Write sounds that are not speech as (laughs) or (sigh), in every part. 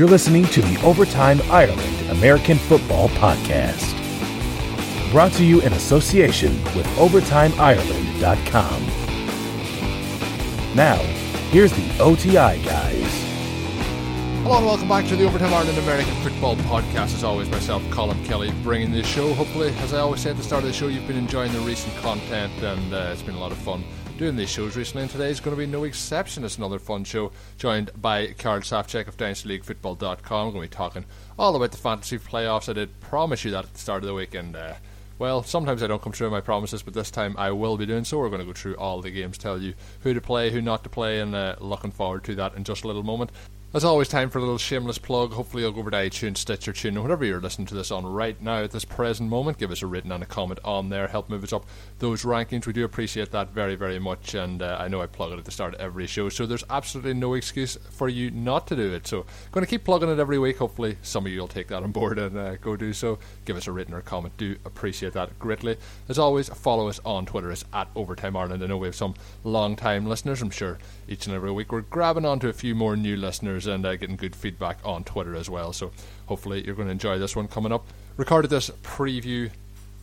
You're listening to the Overtime Ireland American Football Podcast. Brought to you in association with OvertimeIreland.com. Now, here's the OTI guys. Hello and welcome back to the Overtime Ireland American Football Podcast. As always, myself, Colin Kelly, bringing the show. Hopefully, as I always say at the start of the show, you've been enjoying the recent content and uh, it's been a lot of fun doing these shows recently, and today is going to be no exception. It's another fun show, joined by Karl Safchek of DynastyLeagueFootball.com. We're going to be talking all about the fantasy playoffs. I did promise you that at the start of the week, and uh, well, sometimes I don't come through my promises, but this time I will be doing so. We're going to go through all the games, tell you who to play, who not to play, and uh, looking forward to that in just a little moment. As always, time for a little shameless plug. Hopefully, you'll go over to iTunes, Stitcher, Tune, whatever you're listening to this on right now at this present moment. Give us a written and a comment on there. Help move us up those rankings. We do appreciate that very, very much. And uh, I know I plug it at the start of every show, so there's absolutely no excuse for you not to do it. So, going to keep plugging it every week. Hopefully, some of you will take that on board and uh, go do so. Give us a written or a comment. Do appreciate that greatly. As always, follow us on Twitter. It's at Overtime Ireland. I know we have some long time listeners. I'm sure each and every week we're grabbing onto a few more new listeners and uh, getting good feedback on Twitter as well. So hopefully you're going to enjoy this one coming up. Recorded this preview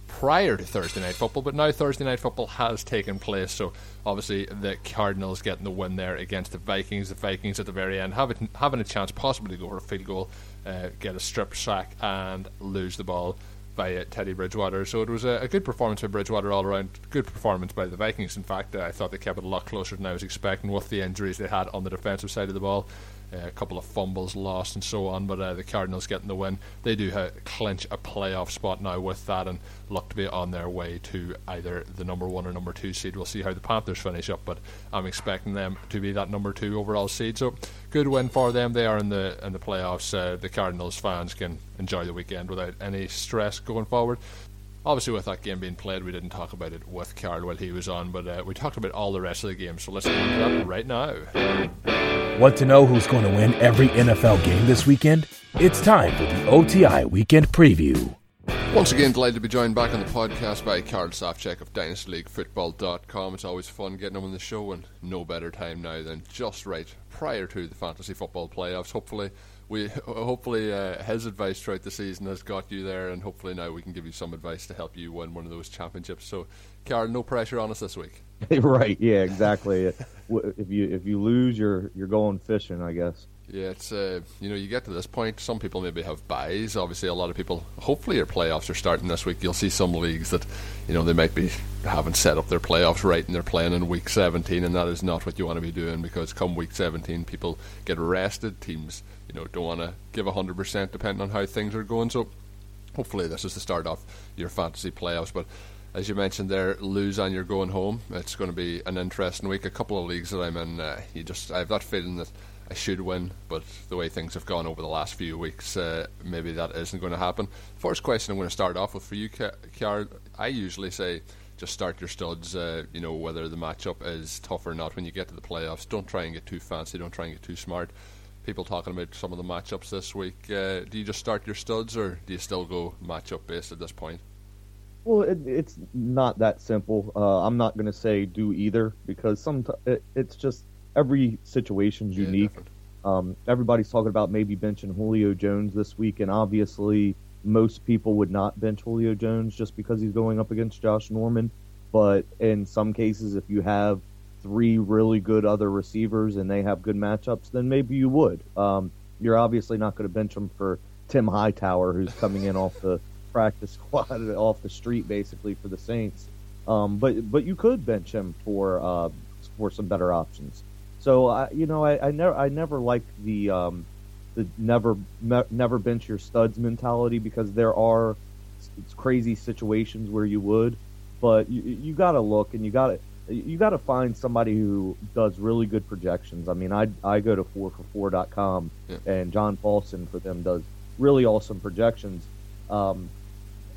prior to Thursday night football, but now Thursday night football has taken place. So obviously the Cardinals getting the win there against the Vikings. The Vikings at the very end having having a chance possibly to go for a field goal, uh, get a strip sack, and lose the ball by Teddy Bridgewater. So it was a, a, good performance by Bridgewater all around. Good performance by the Vikings. In fact, I thought they kept it a lot closer than I was expecting with the injuries they had on the defensive side of the ball. Uh, a couple of fumbles lost and so on, but uh, the Cardinals getting the win. They do ha- clinch a playoff spot now with that and look to be on their way to either the number one or number two seed. We'll see how the Panthers finish up, but I'm expecting them to be that number two overall seed. So good win for them. They are in the in the playoffs. Uh, the Cardinals fans can enjoy the weekend without any stress going forward. Obviously, with that game being played, we didn't talk about it with Karl while he was on, but uh, we talked about all the rest of the games. So let's get into that right now. Want to know who's going to win every NFL game this weekend? It's time for the OTI Weekend Preview. Once again, delighted to be joined back on the podcast by Karl Safchek of DynastyLeagueFootball.com. It's always fun getting him on the show, and no better time now than just right prior to the fantasy football playoffs. Hopefully, we hopefully uh, his advice throughout the season has got you there, and hopefully now we can give you some advice to help you win one of those championships. So, Karen, no pressure on us this week. (laughs) right? Yeah, exactly. (laughs) if you if you lose, you're you're going fishing, I guess. Yeah, it's uh, you know you get to this point. Some people maybe have buys. Obviously, a lot of people. Hopefully, your playoffs are starting this week. You'll see some leagues that you know they might be haven't set up their playoffs right, and they're playing in week 17, and that is not what you want to be doing because come week 17, people get rested. Teams you know don't want to give 100% depending on how things are going. So hopefully this is the start of your fantasy playoffs. But as you mentioned there, lose and you're going home. It's going to be an interesting week. A couple of leagues that I'm in, uh, you just I have that feeling that I should win, but the way things have gone over the last few weeks, uh, maybe that isn't going to happen. First question I'm going to start off with for you, Karl. I usually say just start your studs. Uh, you know whether the matchup is tough or not when you get to the playoffs. Don't try and get too fancy. Don't try and get too smart people talking about some of the matchups this week. Uh, do you just start your studs, or do you still go matchup based at this point? Well, it, it's not that simple. Uh, I'm not going to say do either because some it, it's just every situation's yeah, unique. Um, everybody's talking about maybe benching Julio Jones this week, and obviously most people would not bench Julio Jones just because he's going up against Josh Norman. But in some cases, if you have three really good other receivers and they have good matchups, then maybe you would. Um, you're obviously not going to bench him for Tim Hightower, who's coming in off the (laughs) practice squad, off the street, basically for the Saints. Um, but but you could bench him for uh, for some better options. So I, you know, I, I never I never like the um, the never me, never bench your studs mentality because there are crazy situations where you would, but you, you got to look and you got to you got to find somebody who does really good projections. I mean, I I go to 4for4.com yeah. and John Paulsen for them does really awesome projections. Um,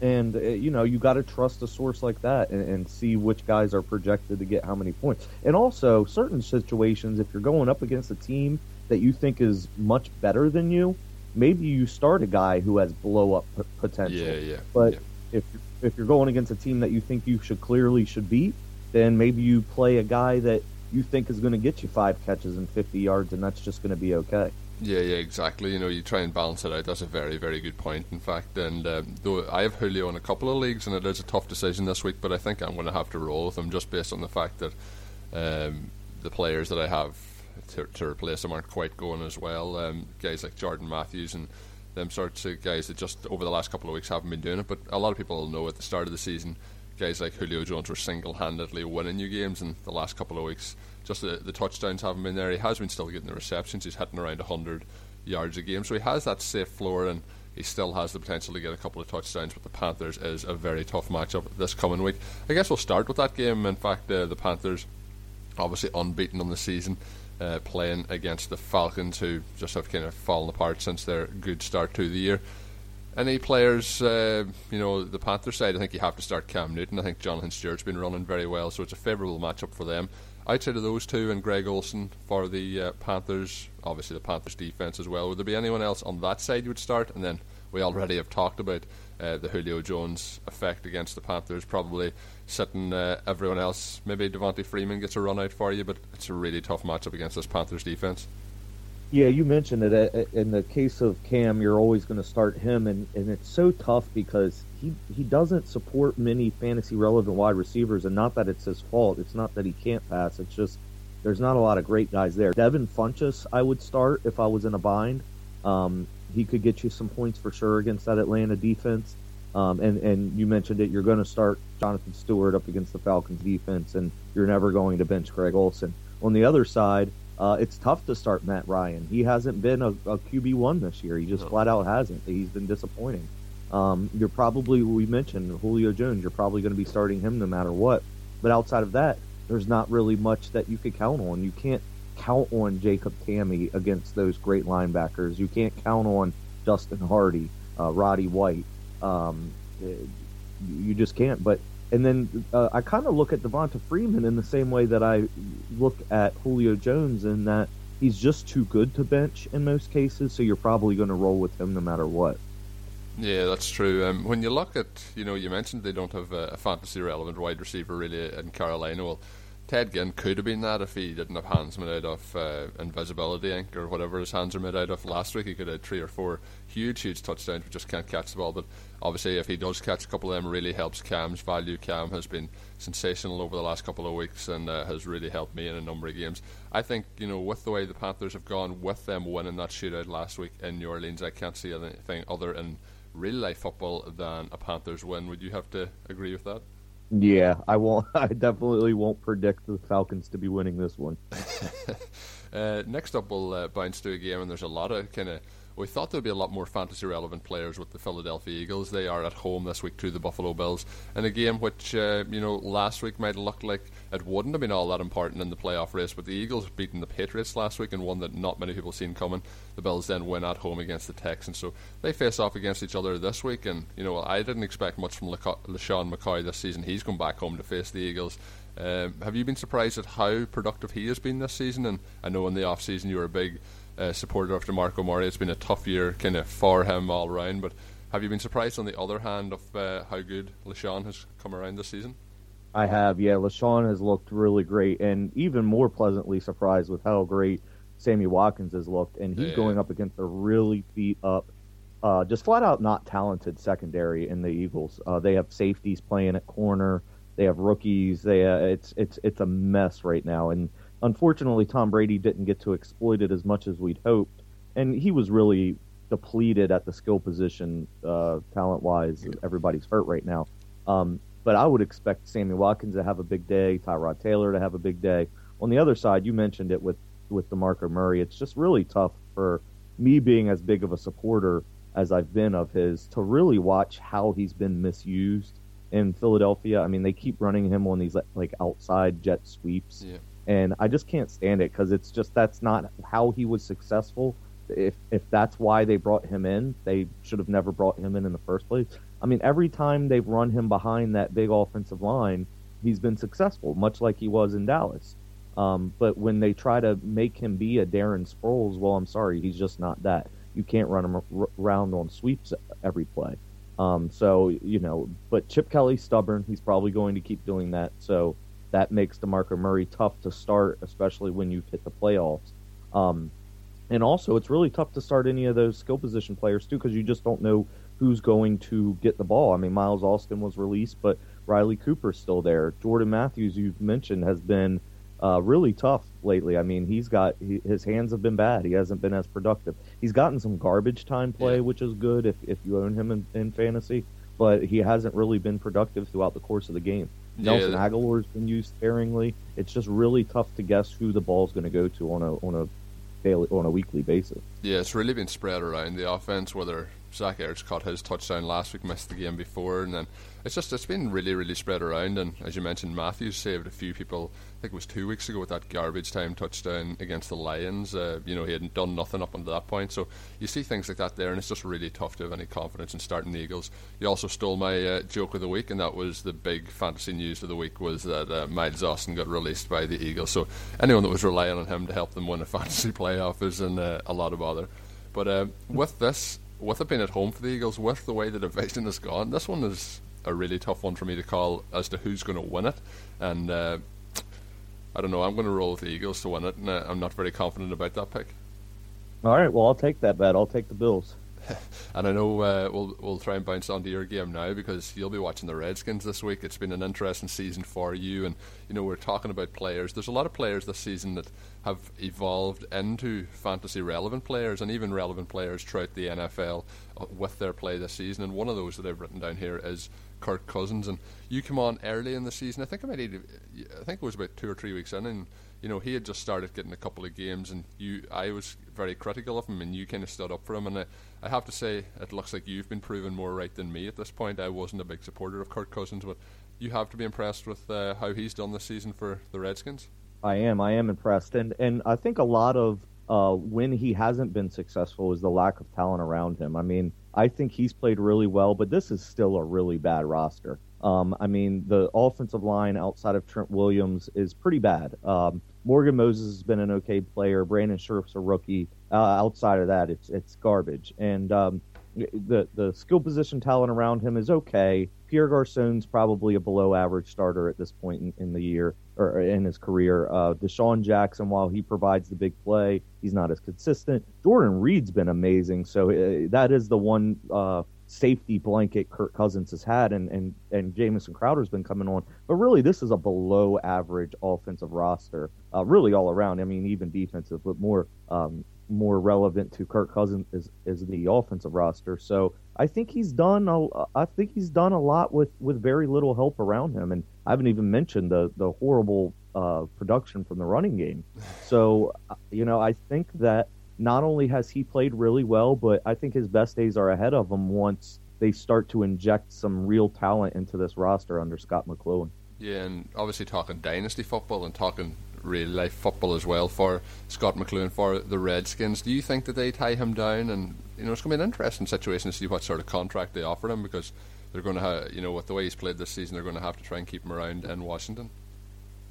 and uh, you know, you got to trust a source like that and, and, see which guys are projected to get how many points. And also, certain situations, if you're going up against a team that you think is much better than you, maybe you start a guy who has blow up p- potential. Yeah, yeah. But yeah. if if you're going against a team that you think you should clearly should beat, then maybe you play a guy that you think is going to get you five catches and 50 yards, and that's just going to be okay. Yeah, yeah, exactly. You know, you try and balance it out. That's a very, very good point. In fact, and um, though I have Julio in a couple of leagues, and it is a tough decision this week, but I think I'm going to have to roll with him just based on the fact that um, the players that I have to, to, replace him aren't quite going as well. Um, guys like Jordan Matthews and them sorts of guys that just over the last couple of weeks haven't been doing it. But a lot of people know at the start of the season, guys like Julio Jones were single-handedly winning you games in the last couple of weeks just the, the touchdowns haven't been there. He has been still getting the receptions. He's hitting around 100 yards a game, so he has that safe floor, and he still has the potential to get a couple of touchdowns. But the Panthers is a very tough matchup this coming week. I guess we'll start with that game. In fact, uh, the Panthers, obviously unbeaten on the season, uh, playing against the Falcons, who just have kind of fallen apart since their good start to the year. Any players, uh, you know, the Panthers side, I think you have to start Cam Newton. I think Jonathan Stewart's been running very well, so it's a favourable matchup for them outside of those two and Greg Olsen for the uh, Panthers, obviously the Panthers defense as well. Would there be anyone else on that side you would start? And then we already have talked about uh, the Julio Jones effect against the Panthers, probably sitting uh, everyone else. Maybe Devonta Freeman gets a run out for you, but it's a really tough matchup against this Panthers defense. Yeah, you mentioned it. Uh, in the case of Cam, you're always going to start him, and, and it's so tough because he he doesn't support many fantasy relevant wide receivers, and not that it's his fault. It's not that he can't pass. It's just there's not a lot of great guys there. Devin Funchess, I would start if I was in a bind. Um, he could get you some points for sure against that Atlanta defense. Um, and and you mentioned it. You're going to start Jonathan Stewart up against the Falcons defense, and you're never going to bench Greg Olsen. On the other side, uh, it's tough to start Matt Ryan. He hasn't been a, a QB one this year. He just no. flat out hasn't. He's been disappointing. Um, you're probably we mentioned Julio Jones. You're probably going to be starting him no matter what. But outside of that, there's not really much that you could count on. You can't count on Jacob Tamme against those great linebackers. You can't count on Justin Hardy, uh, Roddy White. Um, you just can't. But and then uh, I kind of look at Devonta Freeman in the same way that I look at Julio Jones, in that he's just too good to bench in most cases. So you're probably going to roll with him no matter what. Yeah, that's true. Um, when you look at, you know, you mentioned they don't have a, fantasy relevant wide receiver really in Carolina. Well, Ted Ginn could have been that if he didn't have hands made out of uh, invisibility ink or whatever his hands are made out of. Last week he could have three or four huge, huge touchdowns, but just can't catch the ball. But obviously, if he does catch a couple of them, really helps Cam's value. Cam has been sensational over the last couple of weeks and uh, has really helped me in a number of games. I think, you know, with the way the Panthers have gone, with them winning that shootout last week in New Orleans, I can't see anything other in real life football than a Panthers win. Would you have to agree with that? Yeah, I won't. (laughs) I definitely won't predict the Falcons to be winning this one. (laughs) uh, next up, we'll uh, bounce to a game, and there's a lot of kind of we thought there'd be a lot more fantasy relevant players with the Philadelphia Eagles. They are at home this week to the Buffalo Bills in a game which, uh, you know, last week might looked like it wouldn't have been all that important in the playoff race, but the Eagles beating the Patriots last week and one that not many people seen coming. The Bills then win at home against the Texans, so they face off against each other this week. And you know, I didn't expect much from LeSean McCoy this season. He's come back home to face the Eagles. Um, have you been surprised at how productive he has been this season? And I know in the off season you were a big uh, supporter of DeMarco Murray. It's been a tough year kind of for him all around. But have you been surprised on the other hand of uh, how good LeSean has come around this season? I have, yeah. LeSean has looked really great, and even more pleasantly surprised with how great Sammy Watkins has looked. And he's yeah. going up against a really beat up, uh, just flat out not talented secondary in the Eagles. Uh, they have safeties playing at corner. They have rookies. They uh, it's it's it's a mess right now, and unfortunately, Tom Brady didn't get to exploit it as much as we'd hoped, and he was really depleted at the skill position, uh, talent wise. Everybody's hurt right now. Um, but I would expect Sammy Watkins to have a big day, Tyrod Taylor to have a big day. On the other side, you mentioned it with with DeMarco Murray. It's just really tough for me being as big of a supporter as I've been of his to really watch how he's been misused in Philadelphia. I mean, they keep running him on these like outside jet sweeps. Yeah and I just can't stand it because it's just that's not how he was successful. If if that's why they brought him in, they should have never brought him in in the first place. I mean, every time they've run him behind that big offensive line, he's been successful, much like he was in Dallas. Um, but when they try to make him be a Darren Sproles, well, I'm sorry, he's just not that. You can't run him around on sweeps every play. Um, so you know, but Chip Kelly's stubborn. He's probably going to keep doing that. So that makes DeMarco Murray tough to start, especially when you hit the playoffs. Um, And also, it's really tough to start any of those skill position players too because you just don't know who's going to get the ball. I mean, Miles Austin was released, but Riley Cooper's still there. Jordan Matthews, you've mentioned, has been uh, really tough lately. I mean, he's got he, his hands have been bad. He hasn't been as productive. He's gotten some garbage time play, yeah. which is good if if you own him in, in, fantasy, but he hasn't really been productive throughout the course of the game. Yeah. Nelson Agholor's been used sparingly. It's just really tough to guess who the ball's going to go to on a on a daily on a weekly basis. Yeah, it's really been spread around the offense. Whether Zach Ertz caught his touchdown last week, missed the game before, and then it's just it's been really really spread around. And as you mentioned, Matthews saved a few people. I think it was two weeks ago with that garbage time touchdown against the Lions. Uh, you know he hadn't done nothing up until that point, so you see things like that there, and it's just really tough to have any confidence in starting the Eagles. You also stole my uh, joke of the week, and that was the big fantasy news of the week was that uh, Miles Austin got released by the Eagles. So anyone that was relying on him to help them win a (laughs) fantasy playoff is in uh, a lot of bother. But uh, with this with it being at home for the Eagles, with the way the division has gone, this one is a really tough one for me to call as to who's going to win it. And uh, I don't know. I'm going to roll with the Eagles to win it, and uh, I'm not very confident about that pick. All right. Well, I'll take that bet. I'll take the Bills. (laughs) and I know uh, we'll we'll try and bounce onto your game now because you'll be watching the Redskins this week. It's been an interesting season for you, and you know we're talking about players. There's a lot of players this season that have evolved into fantasy relevant players and even relevant players throughout the NFL uh, with their play this season. And one of those that I've written down here is Kirk Cousins. And you come on early in the season. I think I might. I think it was about two or three weeks in, and you know he had just started getting a couple of games, and you, I was very critical of him, and you kind of stood up for him. And I, I have to say, it looks like you've been proven more right than me at this point. I wasn't a big supporter of Kirk Cousins, but you have to be impressed with uh, how he's done this season for the Redskins. I am. I am impressed, and and I think a lot of uh, when he hasn't been successful is the lack of talent around him. I mean, I think he's played really well, but this is still a really bad roster. Um, I mean, the offensive line outside of Trent Williams is pretty bad. Um, Morgan Moses has been an okay player. Brandon Scherff's a rookie. Uh, outside of that, it's it's garbage. And um, the the skill position talent around him is okay. Pierre Garcon's probably a below average starter at this point in, in the year or in his career. Uh, DeSean Jackson, while he provides the big play, he's not as consistent. Jordan Reed's been amazing, so uh, that is the one uh, safety blanket Kirk Cousins has had, and and and Jamison Crowder's been coming on. But really, this is a below average offensive roster, uh, really all around. I mean, even defensive, but more um, more relevant to Kirk Cousins is is the offensive roster. So I think he's done. A, I think he's done a lot with with very little help around him, and I haven't even mentioned the the horrible uh, production from the running game. So uh, you know, I think that not only has he played really well, but I think his best days are ahead of him once they start to inject some real talent into this roster under Scott McCloughan. Yeah, and obviously talking dynasty football and talking real life football as well for Scott McCloughan for the Redskins. Do you think that they tie him down? And you know, it's going to be an interesting situation to see what sort of contract they offer him because they're going to, have, you know, with the way he's played this season, they're going to have to try and keep him around in Washington.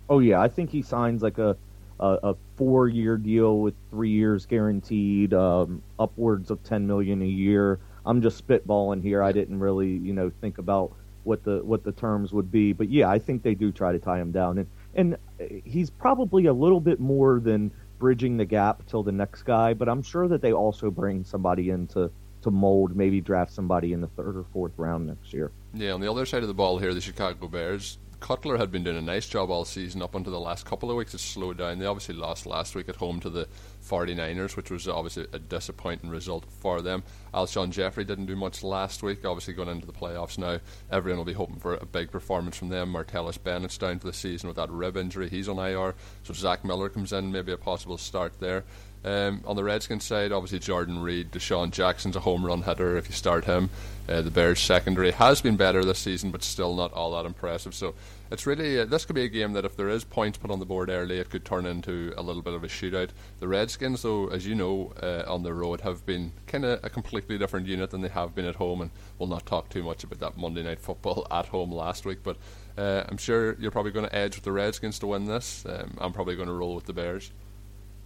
Oh yeah, I think he signs like a a, a four year deal with three years guaranteed, um, upwards of ten million a year. I'm just spitballing here. I didn't really, you know, think about what the what the terms would be, but yeah, I think they do try to tie him down. And and he's probably a little bit more than bridging the gap till the next guy, but I'm sure that they also bring somebody in to, to mold, maybe draft somebody in the third or fourth round next year. Yeah, on the other side of the ball here, the Chicago Bears, Cutler had been doing a nice job all season up until the last couple of weeks. It slowed down. They obviously lost last week at home to the 49ers, which was obviously a disappointing result for them. Alshon Jeffery didn't do much last week, obviously going into the playoffs now. Everyone will be hoping for a big performance from them. Martellus Bennett's down for the season with that rib injury. He's on IR. So Zach Miller comes in, maybe a possible start there. Um, on the Redskins side, obviously Jordan Reed, DeSean Jackson's a home run hitter if you start him. Uh, the Bears secondary has been better this season, but still not all that impressive. So it's really uh, this could be a game that if there is points put on the board early, it could turn into a little bit of a shootout. The Redskins, though, as you know, uh, on the road have been kind of a completely different unit than they have been at home, and we'll not talk too much about that Monday night football (laughs) at home last week. But uh, I'm sure you're probably going to edge with the Redskins to win this. Um, I'm probably going to roll with the Bears.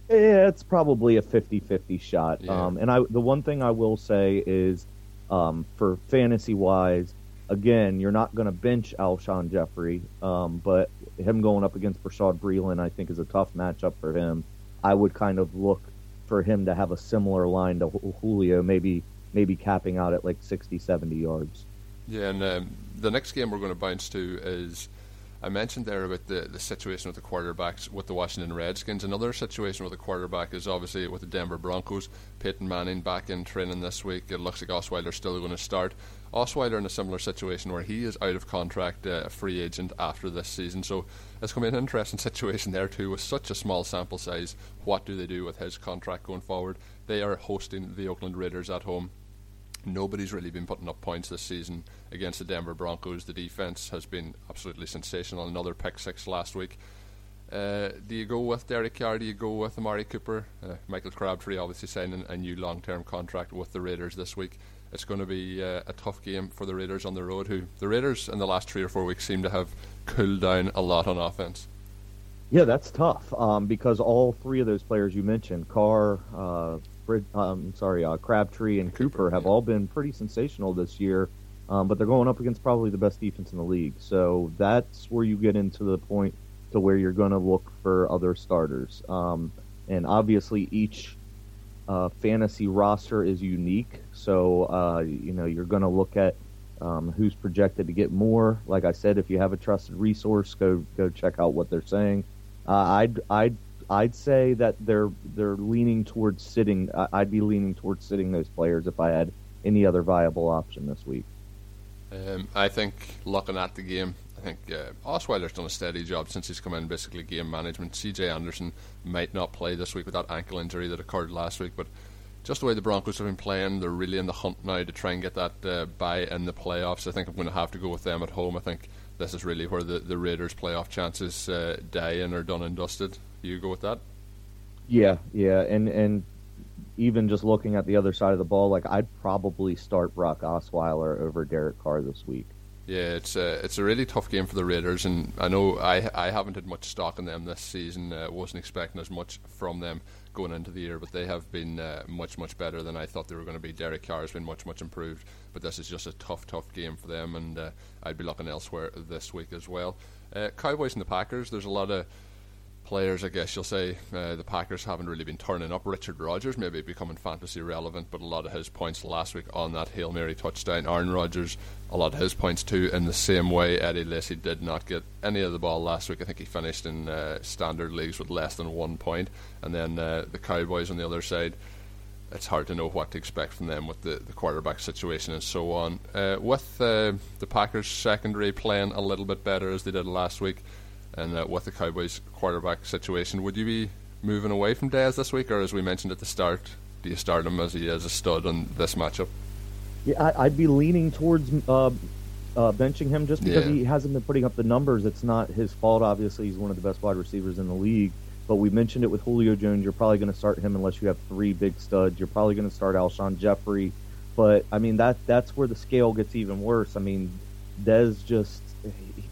Yeah, it's probably a 50-50 shot. Yeah. Um, and I, the one thing I will say is, um, for fantasy wise, again, you're not going to bench Alshon Jeffery, um, but him going up against Bashaud Breeland, I think, is a tough matchup for him. I would kind of look for him to have a similar line to Julio, maybe maybe capping out at like 60, 70 yards. Yeah, and um, the next game we're going to bounce to is I mentioned there about the, the situation with the quarterbacks with the Washington Redskins. Another situation with the quarterback is obviously with the Denver Broncos. Peyton Manning back in training this week. It looks like Osweiler's still going to start. Osweiler in a similar situation where he is out of contract, uh, a free agent after this season. So it's going to be an interesting (laughs) situation there too, with such a small sample size. What do they do with his contract going forward? They are hosting the Oakland Raiders at home. Nobody's really been putting up points this season against the Denver Broncos. The defense has been absolutely sensational. Another pick six last week. Uh, do you go with Derek Carr? Do you go with Amari Cooper? Uh, Michael Crabtree obviously signing a new long-term contract with the Raiders this week. It's going to be uh, a tough game for the Raiders on the road. Who the Raiders in the last three or four weeks seem to have cooled down a lot on offense. Yeah, that's tough um, because all three of those players you mentioned, Carr, uh, um, sorry, uh, Crabtree and Cooper have all been pretty sensational this year, um, but they're going up against probably the best defense in the league. So that's where you get into the point to where you're going to look for other starters. Um, and obviously, each uh, fantasy roster is unique. So uh, you know you're going to look at um, who's projected to get more. Like I said, if you have a trusted resource, go go check out what they're saying. Uh, I'd I'd I'd say that they're they're leaning towards sitting. I'd be leaning towards sitting those players if I had any other viable option this week. Um, I think looking at the game, I think uh, Osweiler's done a steady job since he's come in. Basically, game management. CJ Anderson might not play this week with that ankle injury that occurred last week, but just the way the Broncos have been playing, they're really in the hunt now to try and get that uh, bye in the playoffs. I think I'm going to have to go with them at home. I think this is really where the, the Raiders' playoff chances uh, die and are done and dusted you go with that? Yeah, yeah, and and even just looking at the other side of the ball, like I'd probably start Brock Osweiler over Derek Carr this week. Yeah, it's a it's a really tough game for the Raiders, and I know I I haven't had much stock in them this season. Uh, wasn't expecting as much from them going into the year, but they have been uh, much much better than I thought they were going to be. Derek Carr has been much much improved, but this is just a tough tough game for them, and uh, I'd be looking elsewhere this week as well. Uh, Cowboys and the Packers. There's a lot of players, I guess you'll say, uh, the Packers haven't really been turning up. Richard Rodgers maybe becoming fantasy relevant, but a lot of his points last week on that Hail Mary touchdown. Aaron Rodgers, a lot of his points too, in the same way. Eddie Lacy did not get any of the ball last week. I think he finished in uh, standard leagues with less than one point. And then uh, the Cowboys on the other side. It's hard to know what to expect from them with the, the quarterback situation and so on. Uh, with uh, the Packers secondary playing a little bit better as they did last week, and uh, with the Cowboys quarterback situation, would you be moving away from Dez this week, or as we mentioned at the start, do you start him as he is a stud on this matchup? Yeah, I, would be leaning towards uh, uh, benching him just because yeah. he hasn't been putting up the numbers. It's not his fault. Obviously, he's one of the best wide receivers in the league. But we mentioned it with Julio Jones. You're probably going to start him unless you have three big studs. You're probably going to start Alshon Jeffery. But I mean that that's where the scale gets even worse. I mean, Dez just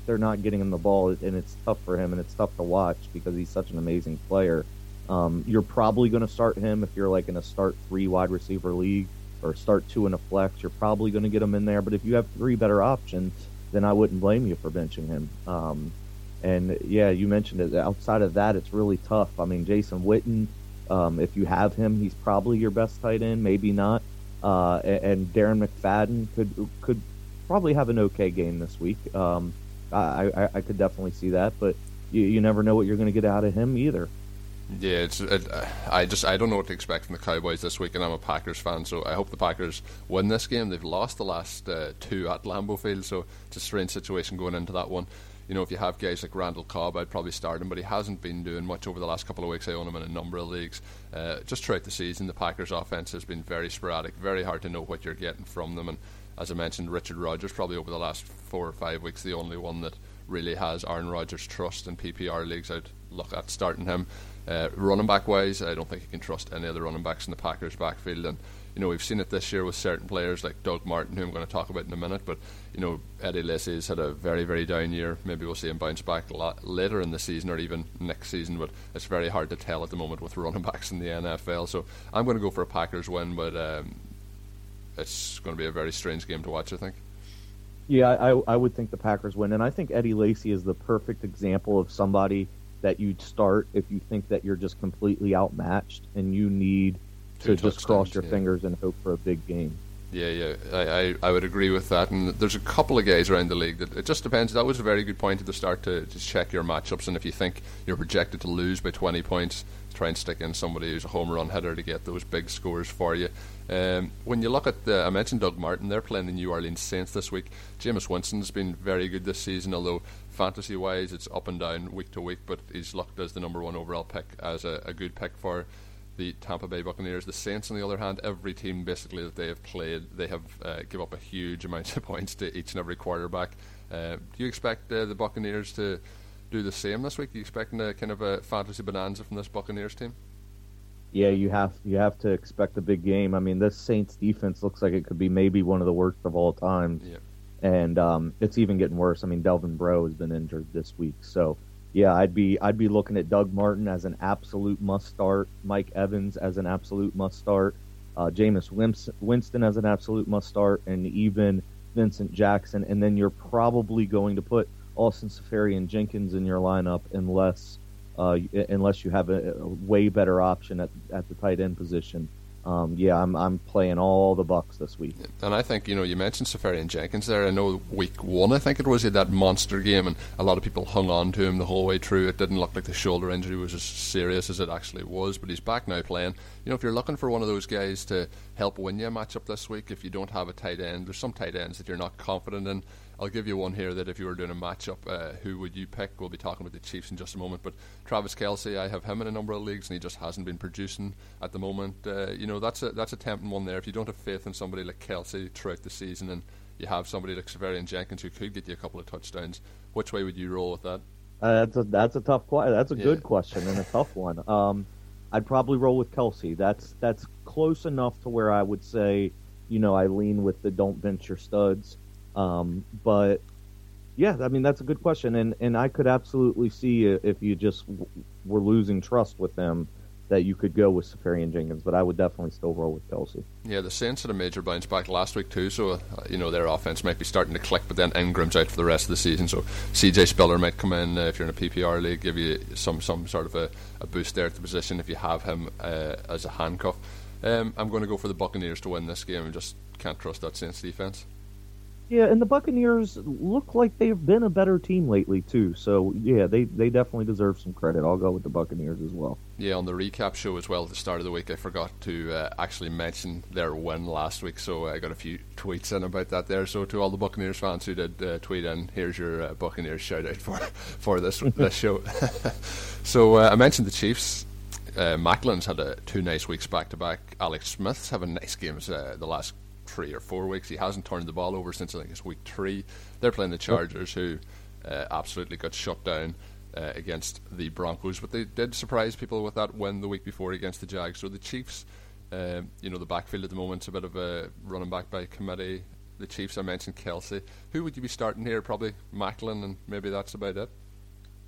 they're not getting him the ball, and it's tough for him, and it's tough to watch because he's such an amazing player. Um, you're probably going to start him if you're like in a start three wide receiver league or start two in a flex. You're probably going to get him in there, but if you have three better options, then I wouldn't blame you for benching him. Um, and yeah, you mentioned it. Outside of that, it's really tough. I mean, Jason Witten, um, if you have him, he's probably your best tight end, maybe not. Uh, and, Darren McFadden could could probably have an okay game this week. Um, I, I, I could definitely see that, but you, you never know what you're going to get out of him either. Yeah, it's it, I just I don't know what to expect from the Cowboys this week, and I'm a Packers fan, so I hope the Packers win this game. They've lost the last uh, two at Lambeau Field, so it's a strange situation going into that one. You know, if you have guys like Randall Cobb, I'd probably start him, but he hasn't been doing much over the last couple of weeks. I own him in a number of leagues. Uh, just throughout the season, the Packers' offense has been very sporadic, very hard to know what you're getting from them, and as I mentioned, Richard Rodgers probably over the last four or five weeks the only one that really has Aaron Rodgers' trust in PPR leagues. I'd look at starting him. Uh, running back wise, I don't think you can trust any other running backs in the Packers' backfield. And you know we've seen it this year with certain players like Doug Martin, who I'm going to talk about in a minute. But you know Eddie Lacy's had a very very down year. Maybe we'll see him bounce back later in the season or even next season. But it's very hard to tell at the moment with running (laughs) backs in the NFL. So I'm going to go for a Packers win, but um, it's going to be a very strange game to watch. I think. Yeah, I, I would think the Packers win, and I think Eddie Lacy is the perfect example of somebody that you'd start if you think that you're just completely outmatched and you need Two to just cross your yeah. fingers and hope for a big game. Yeah, yeah, I, I, I, would agree with that. And there's a couple of guys around the league that it just depends. That was a very good point at the start to, to check your matchups. And if you think you're projected to lose by 20 points, try and stick in somebody who's a home run hitter to get those big scores for you. Um, when you look at the, I mentioned Doug Martin, they're playing the New Orleans Saints this week. Jameis Winston's been very good this season, although fantasy wise it's up and down week to week, but he's looked as the number one overall pick as a, a good pick for the Tampa Bay Buccaneers. The Saints, on the other hand, every team basically that they have played, they have uh, give up a huge (laughs) amount of points to each and every quarterback. Uh, do you expect uh, the Buccaneers to do the same this week? Are you expecting a kind of a fantasy bonanza from this Buccaneers team? Yeah, you have you have to expect a big game. I mean, this Saints defense looks like it could be maybe one of the worst of all time, yeah. and um, it's even getting worse. I mean, Delvin Breaux has been injured this week, so yeah, I'd be I'd be looking at Doug Martin as an absolute must start, Mike Evans as an absolute must start, uh, Jameis Winston as an absolute must start, and even Vincent Jackson. And then you're probably going to put Austin Seferian-Jenkins in your lineup unless uh, unless you have a, a, way better option at at the tight end position um, yeah, I'm I'm playing all the Bucks this week. And I think you know you mentioned Seferian-Jenkins there. I know week one, I think it was, he had that monster game, and a lot of people hung on to him the whole way through. It didn't look like the shoulder injury was as serious as it actually was, but he's back now playing. You know, if you're looking for one of those guys to help win you a matchup this week, if you don't have a tight end, there's some tight ends that you're not confident in. I'll give you one here that if you were doing a matchup, uh, who would you pick? We'll be talking about the Chiefs in just a moment. But Travis Kelce, I have him in a number of leagues, and he just hasn't been producing at the moment. Uh, you know, that's a that's a tempting one there. If you don't have faith in somebody like Kelce throughout the season, and you have somebody like Seferian-Jenkins who could get you a couple of touchdowns, which way would you roll with that? Uh, that's a that's a tough question. That's a yeah. good question and a tough one. Um, I'd probably roll with Kelce. That's that's close enough to where I would say, you know, I lean with the don't bench your studs. Um, but yeah, I mean that's a good question, and and I could absolutely see if you just w- were losing trust with them that you could go with Seferian-Jenkins, but I would definitely still roll with Kelce. Yeah, the Saints had a major bounce back last week too, so uh, you know their offense might be starting to click. But then Ingram's out for the rest of the season, so CJ Spiller might come in uh, if you're in a PPR league, give you some some sort of a, a boost there at the position if you have him uh, as a handcuff. Um, I'm going to go for the Buccaneers to win this game. I just can't trust that Saints defense. Yeah, and the Buccaneers look like they've been a better team lately too. So yeah, they they definitely deserve some credit. I'll go with the Buccaneers as well. Yeah, on the recap show as well at the start of the week, I forgot to uh, actually mention their win last week, so I got a few tweets in about that there. So to all the Buccaneers fans who did uh, tweet in, here's your uh, Buccaneers shout out for (laughs) for this (laughs) this show. (laughs) so uh, I mentioned the Chiefs. Uh, Maclin's had a, two nice weeks back to back. Alex Smith's having nice games uh, the last three or four weeks. He hasn't turned the ball over since I think it's week three. They're playing the Chargers, who uh, absolutely got shut down uh, against the Broncos, but they did surprise people with that win the week before against the Jags. So the Chiefs, uh, you know, the backfield at the moment is a bit of a running back by committee. The Chiefs, I mentioned Kelce. Who would you be starting here? Probably Maclin, and maybe that's about it.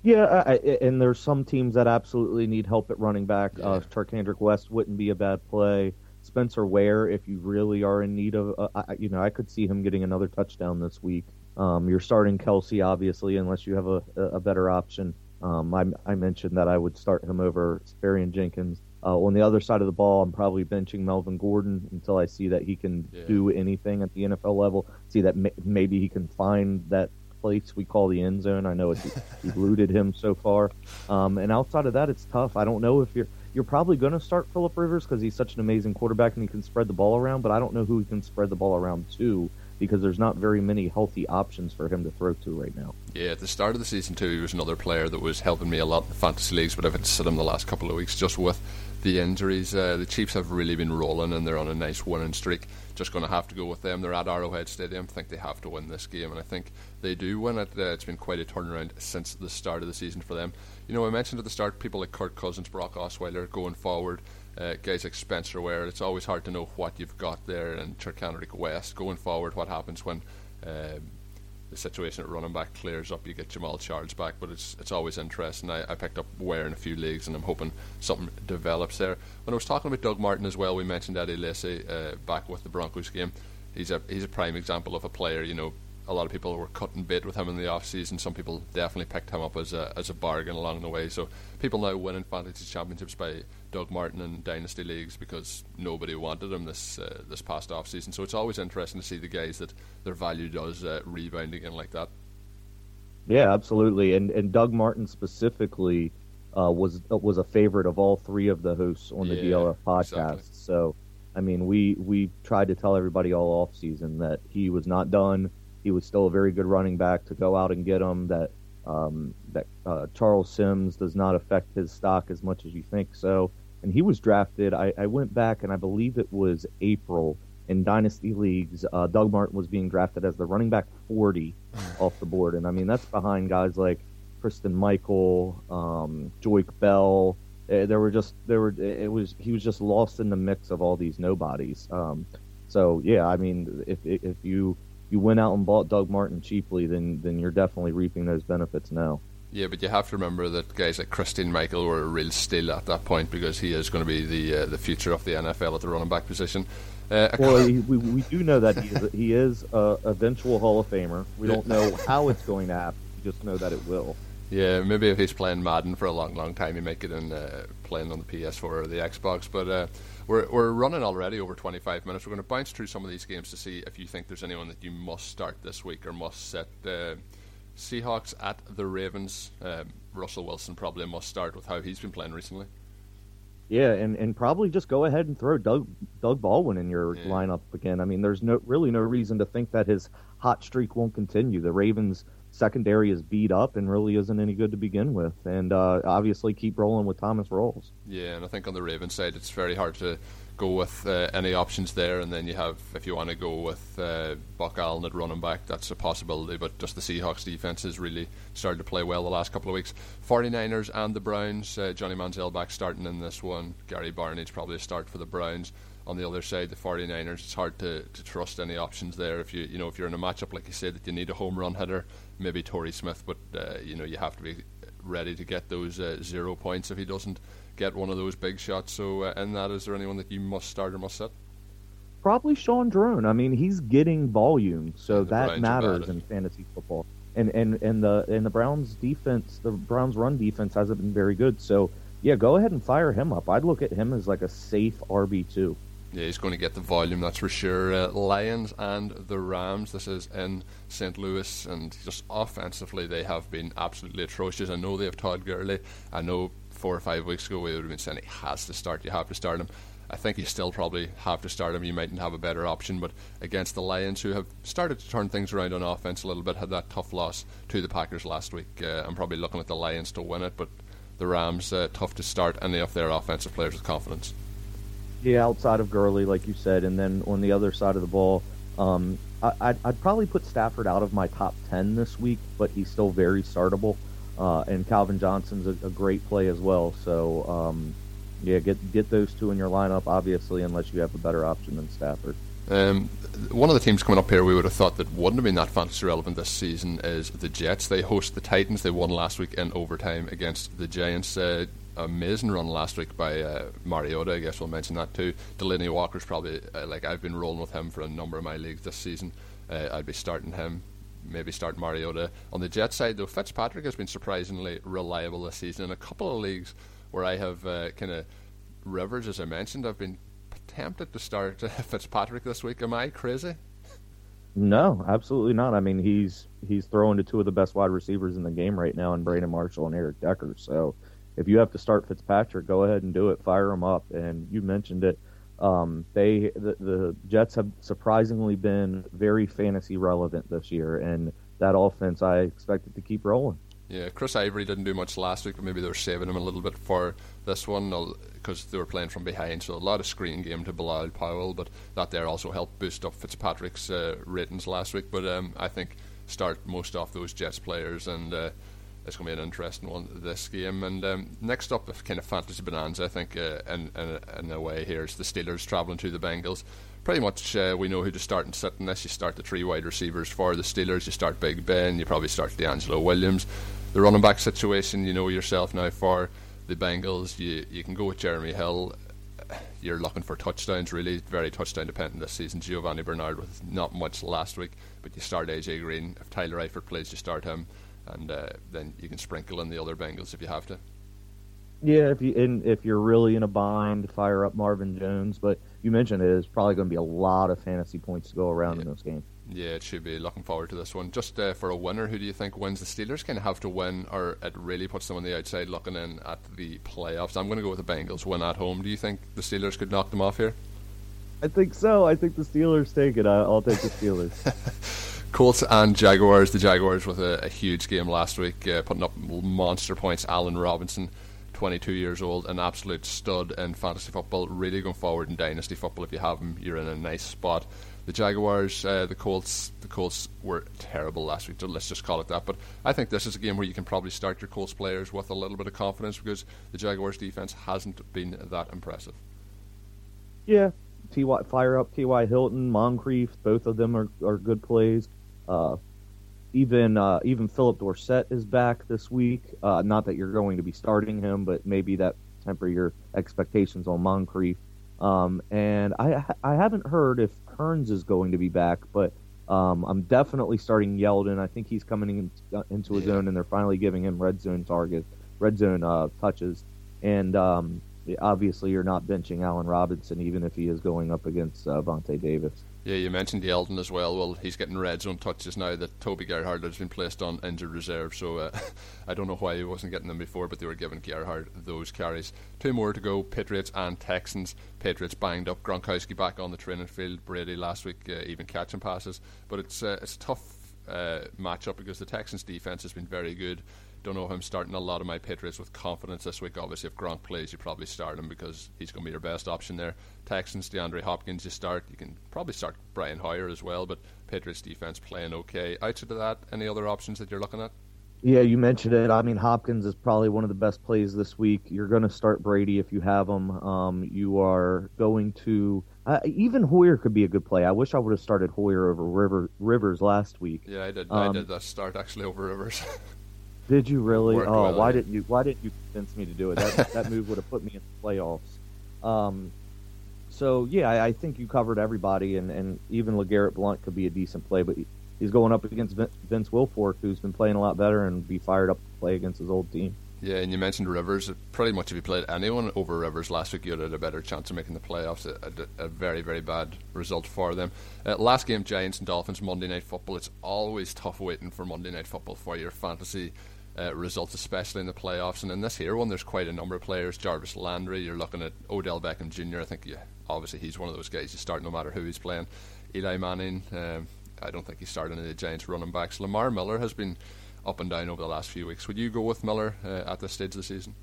Yeah, I, and there's some teams that absolutely need help at running back. Yeah. Uh, Charcandrick West wouldn't be a bad play. Spencer Ware, if you really are in need of, uh, I, you know, I could see him getting another touchdown this week. Um, you're starting Kelce, obviously, unless you have a, a better option. Um, I, I, mentioned that I would start him over Seferian-Jenkins. Uh, on the other side of the ball, I'm probably benching Melvin Gordon until I see that he can yeah. do anything at the NFL level. See that maybe he can find that place we call the end zone. I know it's eluded (laughs) him so far. Um, and outside of that, it's tough. I don't know if you're you're probably going to start Philip Rivers because he's such an amazing quarterback and he can spread the ball around. But I don't know who he can spread the ball around to because there's not very many healthy options for him to throw to right now. Yeah, at the start of the season too, he was another player that was helping me a lot in fantasy leagues, but I've had to sit him the last couple of weeks just with the injuries. Uh, the Chiefs have really been rolling and they're on a nice winning streak. Just going to have to go with them. They're at Arrowhead Stadium. I think they have to win this game, and I think they do win it. Uh, it's been quite a turnaround since the start of the season for them. You know, I mentioned at the start people like Kirk Cousins, Brock Osweiler going forward. Uh, guys like Spencer Ware, it's always hard to know what you've got there, and Charcandrick West going forward. What happens when um, the situation at running back clears up? You get Jamaal Charles back, but it's it's always interesting. I, I picked up Ware in a few leagues, and I'm hoping something develops there. When I was talking about Doug Martin as well, we mentioned Eddie Lacy uh, back with the Broncos game. He's a he's a prime example of a player. You know, a lot of people were cutting bait with him in the off season. Some people definitely picked him up as a as a bargain along the way. So people now winning fantasy championships by Doug Martin in dynasty leagues because nobody wanted him this uh, this past off season. So it's always interesting to see the guys that their value does uh, rebound again like that. Yeah, absolutely. And and Doug Martin specifically uh, was was a favorite of all three of the hosts on the Yeah, DLF podcast. exactly. So, I mean, we we tried to tell everybody all off season that he was not done. He was still a very good running back to go out and get him. That um, that uh, Charles Sims does not affect his stock as much as you think so. And he was drafted. I, I went back and I believe it was April in dynasty leagues. Uh, Doug Martin was being drafted as the running back 40 (sighs) off the board, and I mean that's behind guys like Christine Michael, um, Joique Bell. Uh, there were just there were it was he was just lost in the mix of all these nobodies. Um, so yeah, I mean if if you you went out and bought Doug Martin cheaply, then then you're definitely reaping those benefits now. Yeah, but you have to remember that guys like Christine Michael were a real steal at that point because he is going to be the uh, the future of the NFL at the running back position. Uh, Well, he, we, we do know that he is, he is a eventual Hall of Famer. We don't know how it's going to happen. We just know that it will. Yeah, maybe if he's playing Madden for a long, long time, he might get in uh, playing on the PS4 or the Xbox. But uh, we're we're running already over 25 minutes. We're going to bounce through some of these games to see if you think there's anyone that you must start this week or must set. Uh, Seahawks at the Ravens. Um, Russell Wilson probably must start with how he's been playing recently. Yeah, and, and probably just go ahead and throw Doug Doug Baldwin in your Yeah. lineup again. I mean, there's no really no reason to think that his hot streak won't continue. The Ravens secondary is beat up and really isn't any good to begin with, and uh, obviously keep rolling with Thomas Rawls. Yeah, and I think on the Ravens side, it's very hard to go with uh, any options there. And then you have, if you want to go with uh, Buck Allen at running back, that's a possibility. But just the Seahawks defense has really started to play well the last couple of weeks. 49ers and the Browns, uh, Johnny Manziel back starting in this one. Gary Barnidge's probably a start for the Browns. On the other side, the 49ers, it's hard to, to trust any options there. If you you know if you're in a matchup like you said that you need a home run hitter, maybe Torrey Smith, but uh, you know you have to be ready to get those uh, zero points if he doesn't get one of those big shots. So, uh, in that, is there anyone that you must start or must sit? Probably Shaun Draughn. I mean, he's getting volume, so that matters in fantasy football. And and and the and the Browns defense, the Browns run defense hasn't been very good. So yeah, go ahead and fire him up. I'd look at him as like a safe RB two. Yeah, he's going to get the volume, that's for sure. Uh, Lions and the Rams. This is in St. Louis, and just offensively, they have been absolutely atrocious. I know they have Todd Gurley. I know four or five weeks ago we would have been saying he has to start. You have to start him. I think you still probably have to start him. You mightn't have a better option, but against the Lions, who have started to turn things around on offense a little bit, had that tough loss to the Packers last week. Uh, I'm probably looking at the Lions to win it, but the Rams uh, tough to start any of their offensive players with confidence. Yeah, outside of Gurley, like you said, and then on the other side of the ball, um, I, I'd, I'd probably put Stafford out of my top ten this week, but he's still very startable. Uh, and Calvin Johnson's a, a great play as well. So um, yeah, get get those two in your lineup, obviously, unless you have a better option than Stafford. Um, one of the teams coming up here we would have thought that wouldn't have been that fantasy relevant this season is the Jets. They host the Titans. They won last week in overtime against the Giants. Uh, amazing run last week by uh, Mariota. I guess we'll mention that too. Delanie Walker's probably uh, like I've been rolling with him for a number of my leagues this season. Uh, I'd be starting him. Maybe start Mariota. On the Jets side, though, Fitzpatrick has been surprisingly reliable this season. In a couple of leagues where I have uh, kind of Rivers, as I mentioned, I've been tempted to start uh, (laughs) Fitzpatrick this week. Am I crazy? No, absolutely not. I mean, he's he's throwing to two of the best wide receivers in the game right now, in Brandon Marshall and Eric Decker. So, if you have to start Fitzpatrick, go ahead and do it. Fire him up. And you mentioned it. Um, they the, the Jets have surprisingly been very fantasy relevant this year, and that offense I expect it to keep rolling. Yeah, Chris Ivory didn't do much last week, but maybe they were saving him a little bit for this one because they were playing from behind. So a lot of screen game to Bilal Powell, but that there also helped boost up Fitzpatrick's uh, ratings last week. But um, I think start most of those Jets players, and uh, it's going to be an interesting one this game. And um, next up, a kind of fantasy bonanza, I think, uh, in, in, in a way here is the Steelers travelling to the Bengals. Pretty much, uh, we know who to start and sit this. You start the three wide receivers for the Steelers. You start Big Ben. You probably start DeAngelo Williams. The running back situation, you know yourself now for the Bengals. You you can go with Jeremy Hill. you're looking for touchdowns, really very touchdown dependent this season. Giovani Bernard with not much last week, but you start AJ Green. If Tyler Eifert plays, you start him, and uh, then you can sprinkle in the other Bengals if you have to. Yeah, if you and if you're really in a bind, fire up Marvin Jones. But you mentioned it is probably going to be a lot of fantasy points to go around yeah. in this game. Yeah, it should be. Looking forward to this one. Just uh, for a winner, who do you think wins? The Steelers kind of have to win, or it really puts them on the outside looking in at the playoffs. I'm going to go with the Bengals win at home. Do you think the Steelers could knock them off here? I think so. I think the Steelers take it. I'll take the Steelers. (laughs) Colts and Jaguars. The Jaguars with a, a huge game last week, uh, putting up monster points. Allen Robinson 22 years old, an absolute stud in fantasy football. Really going forward in dynasty football. If you have him, you're in a nice spot. The Jaguars, uh, the Colts, the Colts were terrible last week. Let's just call it that. But I think this is a game where you can probably start your Colts players with a little bit of confidence because the Jaguars' defense hasn't been that impressive. Yeah, Ty fire up T.Y. Hilton, Moncrief, both of them are, are good plays. Uh, even uh, even Phillip Dorsett is back this week. Uh, not that you're going to be starting him, but maybe that temper your expectations on Moncrief. Um, and I I haven't heard if Hurns is going to be back, but um, I'm definitely starting Yeldon. I think he's coming in, uh, into his own, and they're finally giving him red zone targets, red zone uh, touches. And um, obviously, you're not benching Allen Robinson, even if he is going up against uh, Vontae Davis. Yeah, you mentioned Yeldon as well. Well, he's getting red zone touches now that Toby Gerhart has been placed on injured reserve. So uh, (laughs) I don't know why he wasn't getting them before, but they were giving Gerhart those carries. Two more to go Patriots and Texans. Patriots banged up. Gronkowski back on the training field. Brady last week uh, even catching passes. But it's, uh, it's a tough uh, matchup because the Texans defense has been very good don't know if I'm starting a lot of my Patriots with confidence this week. Obviously, if Gronk plays, you probably start him because he's going to be your best option there. Texans, DeAndre Hopkins, you start. You can probably start Brian Hoyer as well, but Patriots defense playing okay. Outside of that, any other options that you're looking at? Yeah, you mentioned it. I mean, Hopkins is probably one of the best plays this week. You're going to start Brady if you have him. Um, you are going to uh, even Hoyer could be a good play. I wish I would have started Hoyer over River, Rivers last week. Yeah, I did. Um, I did that start actually over Rivers. (laughs) Did you really? Oh, well, why didn't you? Why didn't you convince me to do it? That (laughs) that move would have put me in the playoffs. Um, so yeah, I, I, think you covered everybody, and, and even LeGarrette Blunt could be a decent play, but he's going up against Vince Wilfork, who's been playing a lot better and be fired up to play against his old team. Yeah, and you mentioned Rivers. Pretty much, if you played anyone over Rivers last week, you had a better chance of making the playoffs. A, a, a very, very bad result for them. Uh, last game, Giants and Dolphins, Monday Night Football. It's always tough waiting for Monday Night Football for your fantasy uh, results, especially in the playoffs. And in this here one, there's quite a number of players. Jarvis Landry, you're looking at Odell Beckham Jr. I think yeah, obviously he's one of those guys you start no matter who he's playing. Eli Manning, um, I don't think he's starting the Giants running backs. Lamar Miller has been up and down over the last few weeks. Would you go with Miller uh, at this stage of the season?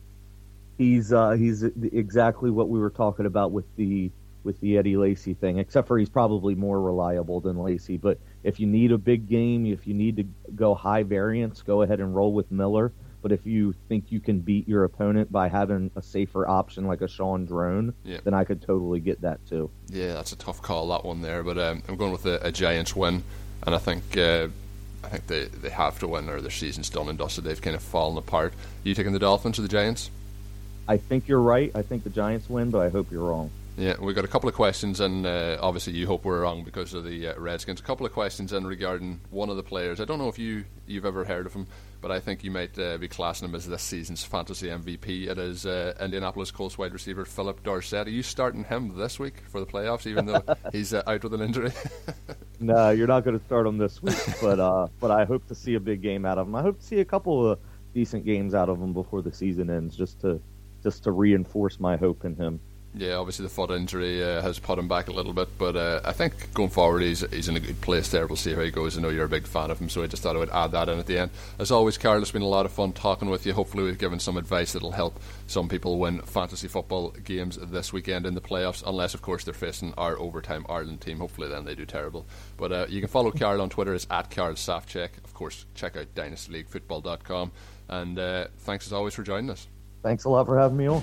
He's uh, he's exactly what we were talking about with the with the Eddie Lacy thing, except for he's probably more reliable than Lacy. But if you need a big game, if you need to go high variance, go ahead and roll with Miller. But if you think you can beat your opponent by having a safer option like a Draughn, yeah. then I could totally get that too. Yeah, that's a tough call that one there. But um, I'm going with a, a, Giants win, and I think uh, I think they, they have to win or their season's done and dusted. They've kind of fallen apart. Are you taking the Dolphins or the Giants? I think you're right. I think the Giants win, but I hope you're wrong. Yeah, we've got a couple of questions, and uh, obviously you hope we're wrong because of the uh, Redskins. A couple of questions in regarding one of the players. I don't know if you you've ever heard of him, but I think you might uh, be classing him as this season's fantasy MVP. It is uh, Indianapolis Colts wide receiver Phillip Dorsett. Are you starting him this week for the playoffs, even though (laughs) he's uh, out with an injury? (laughs) no, you're not going to start him this week, but uh, (laughs) but I hope to see a big game out of him. I hope to see a couple of decent games out of him before the season ends, just to just to reinforce my hope in him. Yeah, obviously the foot injury uh, has put him back a little bit, but uh, I think going forward he's he's in a good place there. We'll see how he goes. I know you're a big fan of him, so I just thought I would add that in at the end. As always, Carl, it's been a lot of fun talking with you. Hopefully, we've given some advice that'll help some people win fantasy football games this weekend in the playoffs, unless of course they're facing our overtime Ireland team. Hopefully, then they do terrible. But uh, you can follow Carl on Twitter. It's at Carl Safcheck. Of course, check out dynastyleaguefootball.com. And uh, thanks as always for joining us. Thanks a lot for having me on.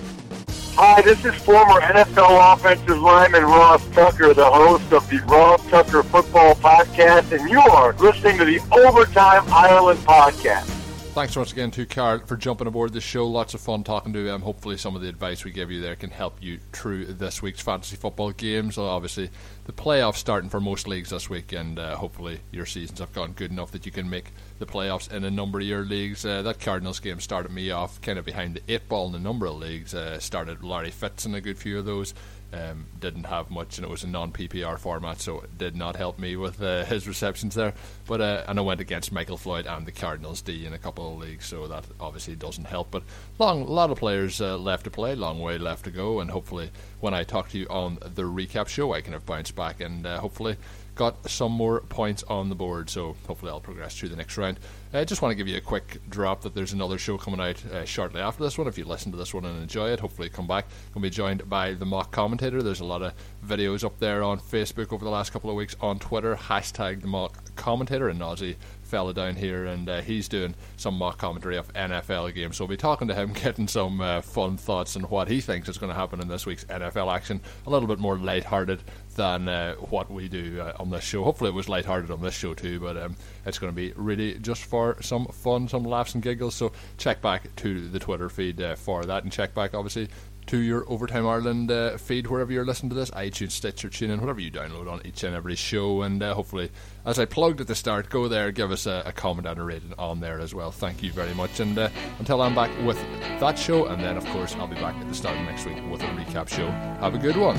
Hi, this is former NFL offensive lineman Ross Tucker, the host of the Ross Tucker Football Podcast, and you are listening to the Overtime Ireland Podcast. Thanks once again to Carl for jumping aboard the show. Lots of fun talking to him. Hopefully, some of the advice we gave you there can help you through this week's fantasy football games. Obviously, the playoffs starting for most leagues this week, and uh, hopefully, your seasons have gone good enough that you can make the playoffs in a number of your leagues. Uh, that Cardinals game started me off kind of behind the eight ball in a number of leagues. Uh, started Larry Fitz in a good few of those. Um, didn't have much, and it was a non PPR format, so it did not help me with uh, (laughs) his receptions there. But uh, and I went against Michael Floyd and the Cardinals D in a couple of leagues, so that obviously doesn't help. But long, a lot of players uh, left to play, long way left to go, and hopefully when I talk to you on the recap show, I can have bounced back and uh, hopefully got some more points on the board. So hopefully I'll progress through the next round. I just want to give you a quick drop that there's another show coming out uh, shortly after this one. If you listen to this one and enjoy it, hopefully come back. To be joined by the mock commentator. There's a lot of videos up there on Facebook over the last couple of weeks, on Twitter, hashtag the mock commentator, and Nazi fella down here, and uh, he's doing some mock commentary of NFL games. So we'll be talking to him, (laughs) getting some uh, fun thoughts on what he thinks is going to happen in this week's NFL action. A little bit more light-hearted than uh, what we do uh, on this show. Hopefully, it was light-hearted on this show too, but um, it's going to be really just for some fun, some laughs and giggles. So check back to the Twitter feed uh, for that, and check back obviously to your Overtime Ireland uh, feed wherever you're listening to this, iTunes, Stitcher, TuneIn, whatever you download on each and every show. And uh, hopefully, as I plugged at the start, go there, give us a, a, comment and a rating on there as well. Thank you very much. And uh, until I'm back with that show, and then of course I'll be back at the start of next week with a recap show. Have a good one.